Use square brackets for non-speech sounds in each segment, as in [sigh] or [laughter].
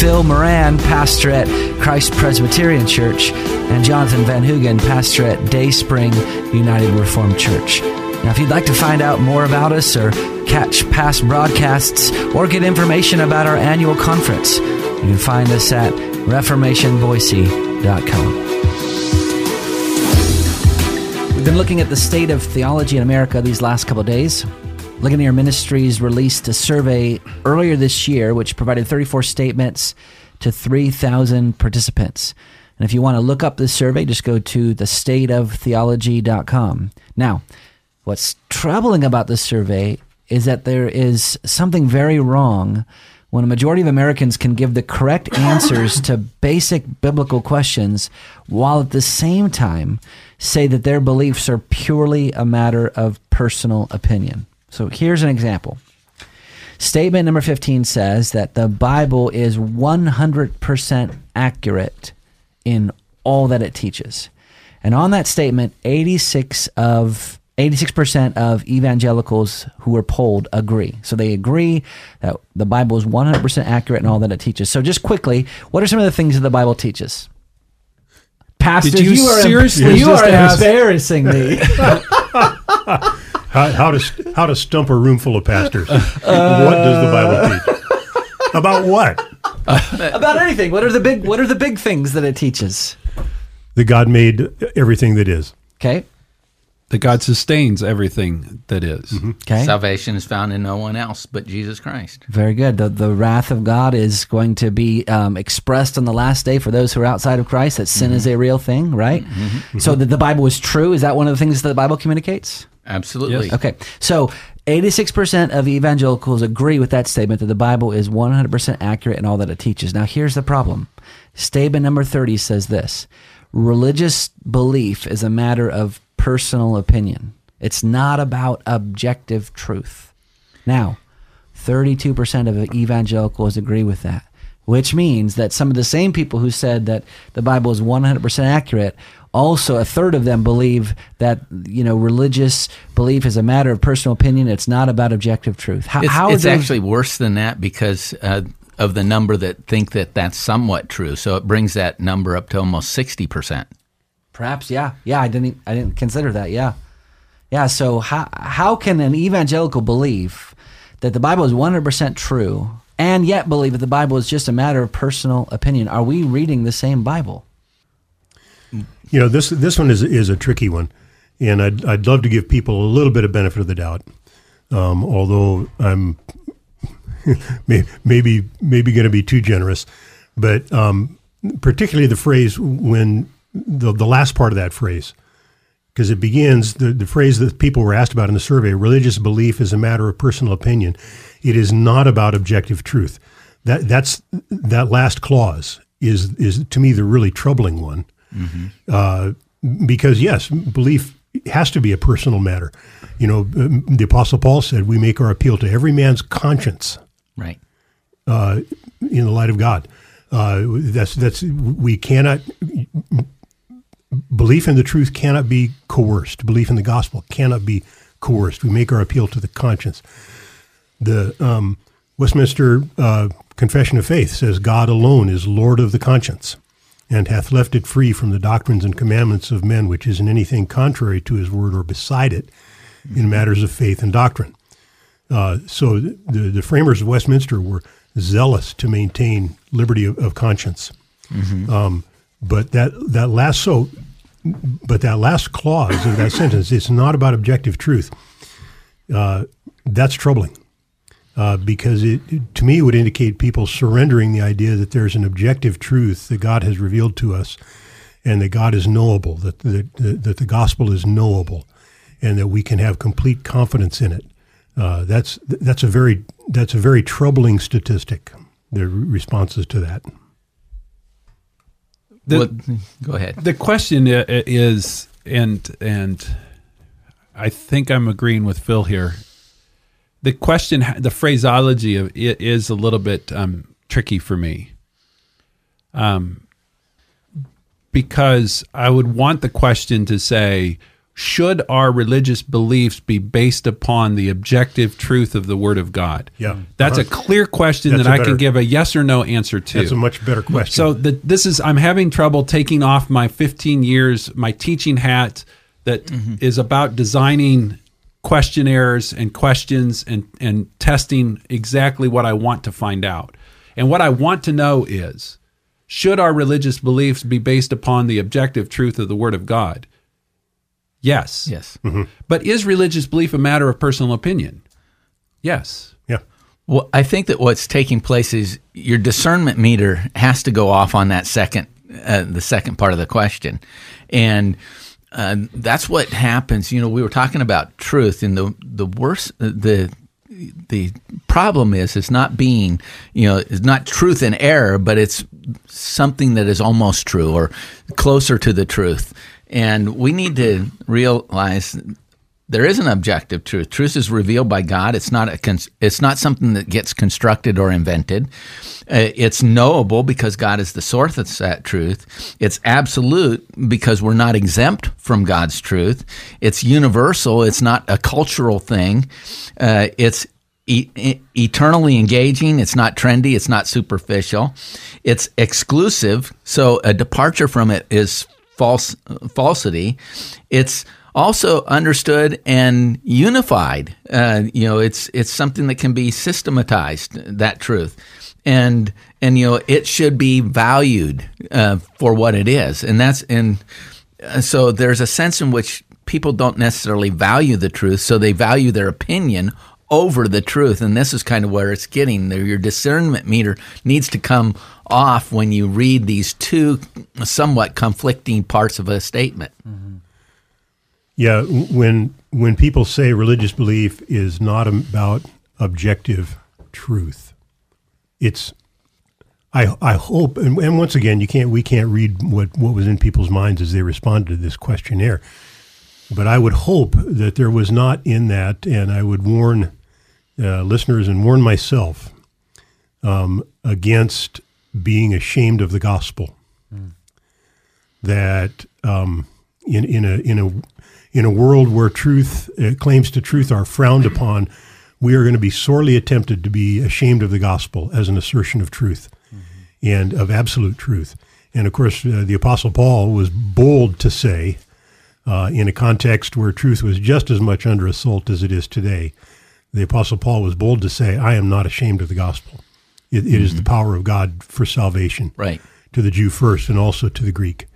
Phil Moran, pastor at Christ Presbyterian Church, and Jonathan Van Hugen, pastor at Day Spring United Reformed Church. Now, if you'd like to find out more about us or catch past broadcasts or get information about our annual conference, you can find us at reformationboise.com. We've been looking at the state of theology in America these last couple days. Ligonier Ministries released a survey earlier this year which provided 34 statements to 3,000 participants. And if you want to look up this survey, just go to thestateoftheology.com. Now, what's troubling about this survey is that there is something very wrong when a majority of Americans can give the correct answers to [laughs] basic biblical questions while at the same time say that their beliefs are purely a matter of personal opinion. So here's an example. Statement number 15 says that the Bible is 100% accurate in all that it teaches. And on that statement, 86 of 86% of evangelicals who were polled agree. So they agree that the Bible is 100% accurate in all that it teaches. So just quickly, what are some of the things that the Bible teaches? Pastors, Did you are seriously you are embarrassing me. [laughs] [laughs] How, how to how to stump a room full of pastors? what does the Bible uh, teach? About what? About anything. What are the big what are the big things that it teaches? That God made everything that is. Okay? that God sustains everything that is. Mm-hmm. Okay. Salvation is found in no one else but Jesus Christ. Very good. The, the wrath of God is going to be um, expressed on the last day for those who are outside of Christ, that sin is mm-hmm. a real thing, right? Mm-hmm. So that the Bible is true. Is that one of the things that the Bible communicates? Absolutely. Yes. Okay. So 86% of evangelicals agree with that statement that the Bible is 100% accurate in all that it teaches. Now, here's the problem. Statement number 30 says this religious belief is a matter of personal opinion, it's not about objective truth. Now, 32% of evangelicals agree with that, which means that some of the same people who said that the Bible is 100% accurate also a third of them believe that you know religious belief is a matter of personal opinion it's not about objective truth how, It's, how it's actually worse than that because uh, of the number that think that that's somewhat true. So it brings that number up to almost 60%. perhaps yeah yeah i didn't i didn't consider that yeah yeah so how how can an evangelical believe that the bible is 100% true and yet believe that the bible is just a matter of personal opinion. Are we reading the same bible? You know this this one is is a tricky one, and I'd I'd love to give people a little bit of benefit of the doubt, um, although I'm [laughs] maybe maybe going to be too generous, but um, particularly the phrase when the the last part of that phrase. Because it begins the, the phrase that people were asked about in the survey: religious belief is a matter of personal opinion. It is not about objective truth. That that's that last clause is is to me the really troubling one uh, because yes, belief has to be a personal matter. You know, um, the Apostle Paul said, "We make our appeal to every man's conscience Right. in the light of God." Uh, that's that's we cannot belief in the truth cannot be coerced. Belief in the gospel cannot be coerced. We make our appeal to the conscience. The um, Westminster uh, Confession of Faith says God alone is Lord of the conscience, and hath left it free from the doctrines and commandments of men, which is in anything contrary to his word or beside it, in matters of faith and doctrine. Uh, so the, the framers of Westminster were zealous to maintain liberty of, of conscience. Um, but that that last so, but that last clause of that sentence, it's not about objective truth. Uh, that's troubling uh, because it, to me, would indicate people surrendering the idea that there's an objective truth that God has revealed to us, and that God is knowable, that that, that the gospel is knowable, and that we can have complete confidence in it. Uh, that's that's a very that's a very troubling statistic. The responses to that. The, Well, [laughs] go ahead. the question is, and and I think I'm agreeing with Phil here. The question, the phraseology of it is a little bit um, tricky for me. Um, because I would want the question to say, should our religious beliefs be based upon the objective truth of the Word of God? Yeah. That's Uh-huh. a clear question That's that I better- can give a yes or no answer to. That's a much better question. So the, this is I'm having trouble taking off my 15 years my teaching hat that is about designing questionnaires and questions and and testing exactly what I want to find out. And what I want to know is should our religious beliefs be based upon the objective truth of the word of God? Yes. Yes. But is religious belief a matter of personal opinion? Yes. yeah. Well, I think that what's taking place is your discernment meter has to go off on that second, uh, the second part of the question, and uh, that's what happens. You know, we were talking about truth, and the the worst the the problem is it's not being you know it's not truth and error, but it's something that is almost true or closer to the truth, and we need to realize there is an objective truth. Truth is revealed by God. It's not a it's not something that gets constructed or invented. Uh, it's knowable because God is the source of that truth. It's absolute because we're not exempt from God's truth. It's universal. It's not a cultural thing. Uh, it's e- eternally engaging. It's not trendy. It's not superficial. It's exclusive. So a departure from it is false falsity. It's also understood and unified. Uh, you know, it's it's something that can be systematized. That truth, and and you know, it should be valued uh, for what it is, and that's and uh, so there's a sense in which people don't necessarily value the truth, so they value their opinion over the truth, and this is kind of where it's getting. Your discernment meter needs to come off when you read these two somewhat conflicting parts of a statement. Mm-hmm. Yeah, when when people say religious belief is not about objective truth, it's I I hope and, and once again you can't we can't read what what was in people's minds as they responded to this questionnaire, but I would hope that there was not in that, and I would warn uh, listeners and warn myself um, against being ashamed of the gospel. That um, in in a in a in a world where truth uh, claims to truth are frowned upon, we are going to be sorely tempted to be ashamed of the gospel as an assertion of truth and of absolute truth. And of course, uh, the Apostle Paul was bold to say, uh, in a context where truth was just as much under assault as it is today, the Apostle Paul was bold to say, "I am not ashamed of the gospel. It, it is the power of God for salvation." Right. to the Jew first and also to the Greek.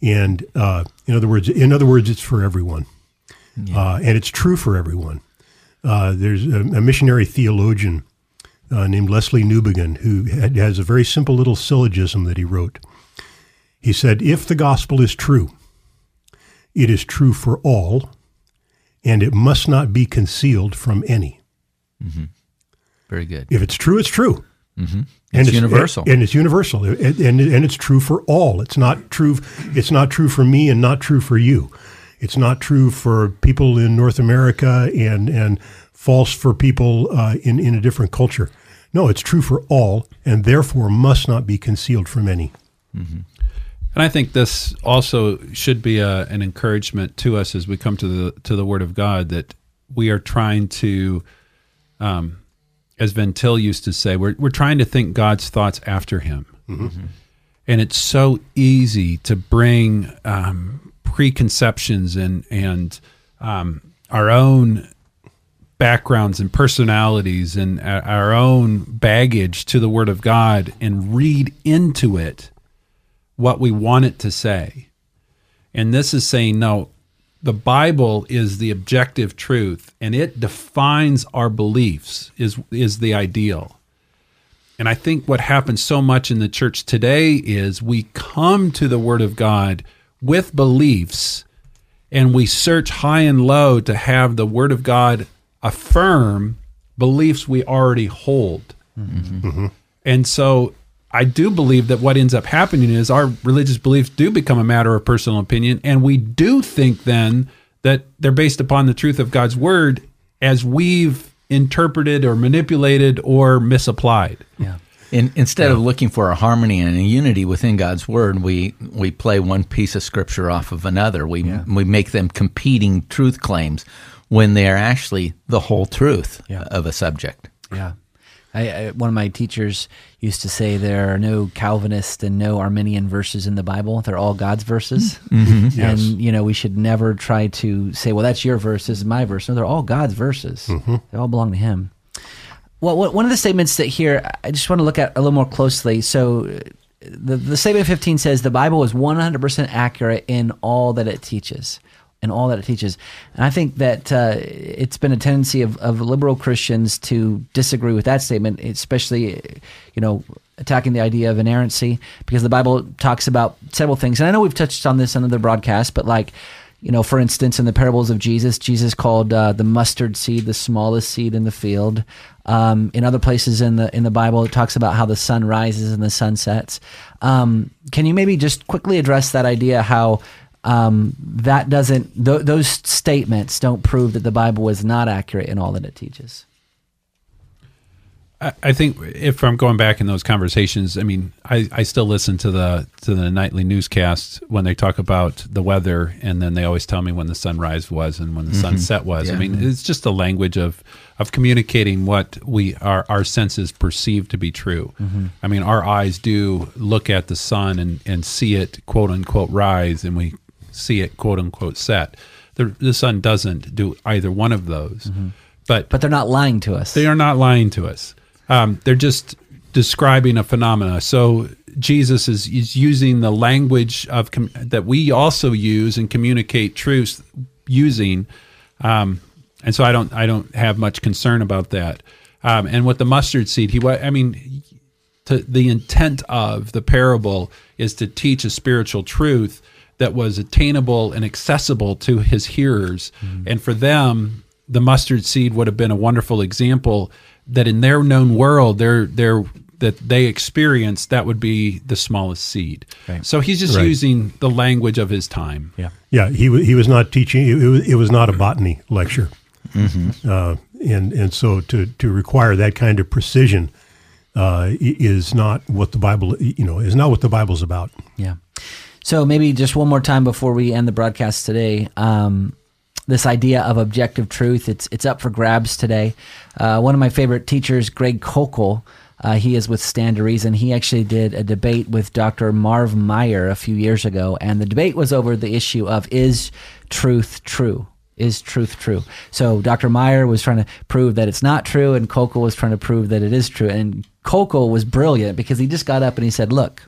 And uh, in other words, in other words, it's for everyone, uh, and it's true for everyone. Uh, there's a, a missionary theologian uh, named Lesslie Newbigin who had, has a very simple little syllogism that he wrote. He said, "If the gospel is true, it is true for all, and it must not be concealed from any. Mm-hmm. Very good. If it's true, it's true." Mm-hmm. It's universal. and, it's universal, and, and and it's true for all. It's not true. It's not true for me, and not true for you. It's not true for people in North America, and and false for people uh, in in a different culture. No, it's true for all, and therefore must not be concealed from any. Mm-hmm. And I think this also should be a, an encouragement to us as we come to the to the Word of God that we are trying to, um, as Van Til used to say, we're we're trying to think God's thoughts after Him, and it's so easy to bring um, preconceptions and and um, our own backgrounds and personalities and our- our own baggage to the Word of God and read into it what we want it to say. And this is saying, no, the Bible is the objective truth and it defines our beliefs, is, is the ideal. And I think what happens so much in the church today is we come to the Word of God with beliefs and we search high and low to have the Word of God affirm beliefs we already hold. Mm-hmm. Mm-hmm. And so I do believe that what ends up happening is our religious beliefs do become a matter of personal opinion. And we do think then that they're based upon the truth of God's word as we've interpreted or manipulated or misapplied. Yeah. In, instead of looking for a harmony and a unity within God's word, we we play one piece of scripture off of another. We we make them competing truth claims when they are actually the whole truth Yeah. of a subject. Yeah. I, I, one of my teachers used to say there are no Calvinist and no Arminian verses in the Bible. They're all God's verses. [laughs] Mm-hmm. And, Yes. you know, we should never try to say, well, that's your verse, this is my verse. No, they're all God's verses. Mm-hmm. They all belong to Him. Well, one of the statements that here, I just want to look at a little more closely. So, the, the statement 15 says the Bible is 100% accurate in all that it teaches. In all that it teaches. And I think that uh, it's been a tendency of, of liberal Christians to disagree with that statement, especially, you know, attacking the idea of inerrancy, because the Bible talks about several things. And I know we've touched on this on other broadcasts, but like, you know, for instance, in the parables of Jesus, Jesus called uh, the mustard seed the smallest seed in the field. Um, in other places in the in the Bible, it talks about how the sun rises and the sun sets. Um, can you maybe just quickly address that idea? How um, that doesn't th- those statements don't prove that the Bible is not accurate in all that it teaches. I, I think if I'm going back in those conversations, I mean, I, I still listen to the to the nightly newscasts when they talk about the weather, and then they always tell me when the sunrise was and when the sunset was. I mean, it's just the language of of communicating what we our our senses perceive to be true. I mean, our eyes do look at the sun and and see it quote unquote rise, and we see it quote unquote set. The the sun doesn't do either one of those, but But they're not lying to us. they are not lying to us. Um, they're just describing a phenomena. So Jesus is, is using the language of com- that we also use and communicate truths using. Um, and so I don't I don't have much concern about that. Um, and with the mustard seed, he I mean, to, the intent of the parable is to teach a spiritual truth that was attainable and accessible to his hearers. And for them, the mustard seed would have been a wonderful example that in their known world, their their that they experienced, that would be the smallest seed. Right. So he's just Right. using the language of his time. yeah. Yeah, he wa- he was not teaching. It was, it was not a botany lecture, uh, and and so to to require that kind of precision uh, is not what the Bible you know is not what the Bible's about. Yeah. So maybe just one more time before we end the broadcast today. Um, this idea of objective truth, it's it's up for grabs today. Uh, one of my favorite teachers, Greg Koukl, uh, he is with Stand to Reason. He actually did a debate with Dr. Marv Meyer a few years ago, and the debate was over the issue of is truth true? Is truth true? So Dr. Meyer was trying to prove that it's not true, and Koukl was trying to prove that it is true. And Koukl was brilliant because he just got up and he said, "Look,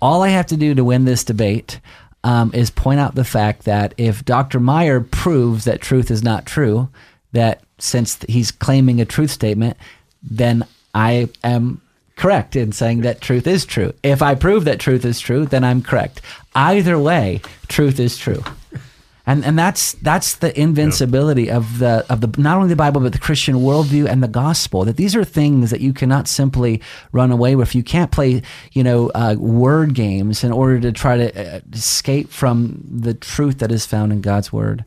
all I have to do to win this debate um, is point out the fact that if Dr. Meyer proves that truth is not true, that since he's claiming a truth statement, then I am correct in saying that truth is true. If I prove that truth is true, then I'm correct. Either way, truth is true. And and that's that's the invincibility of the of the not only the Bible but the Christian worldview and the gospel. That these are things that you cannot simply run away with. You can't play you know uh, word games in order to try to uh, escape from the truth that is found in God's word.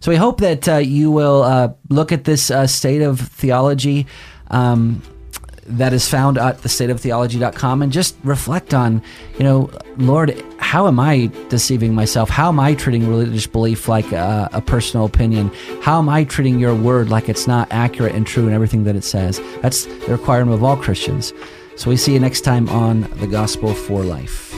So we hope that uh, you will uh, look at this uh, state of theology. Um, that is found at thestateoftheology.com and just reflect on, you know, Lord, how am I deceiving myself? How am I treating religious belief like a, a personal opinion? How am I treating your word like it's not accurate and true in everything that it says? That's the requirement of all Christians. So we see you next time on The Gospel for Life.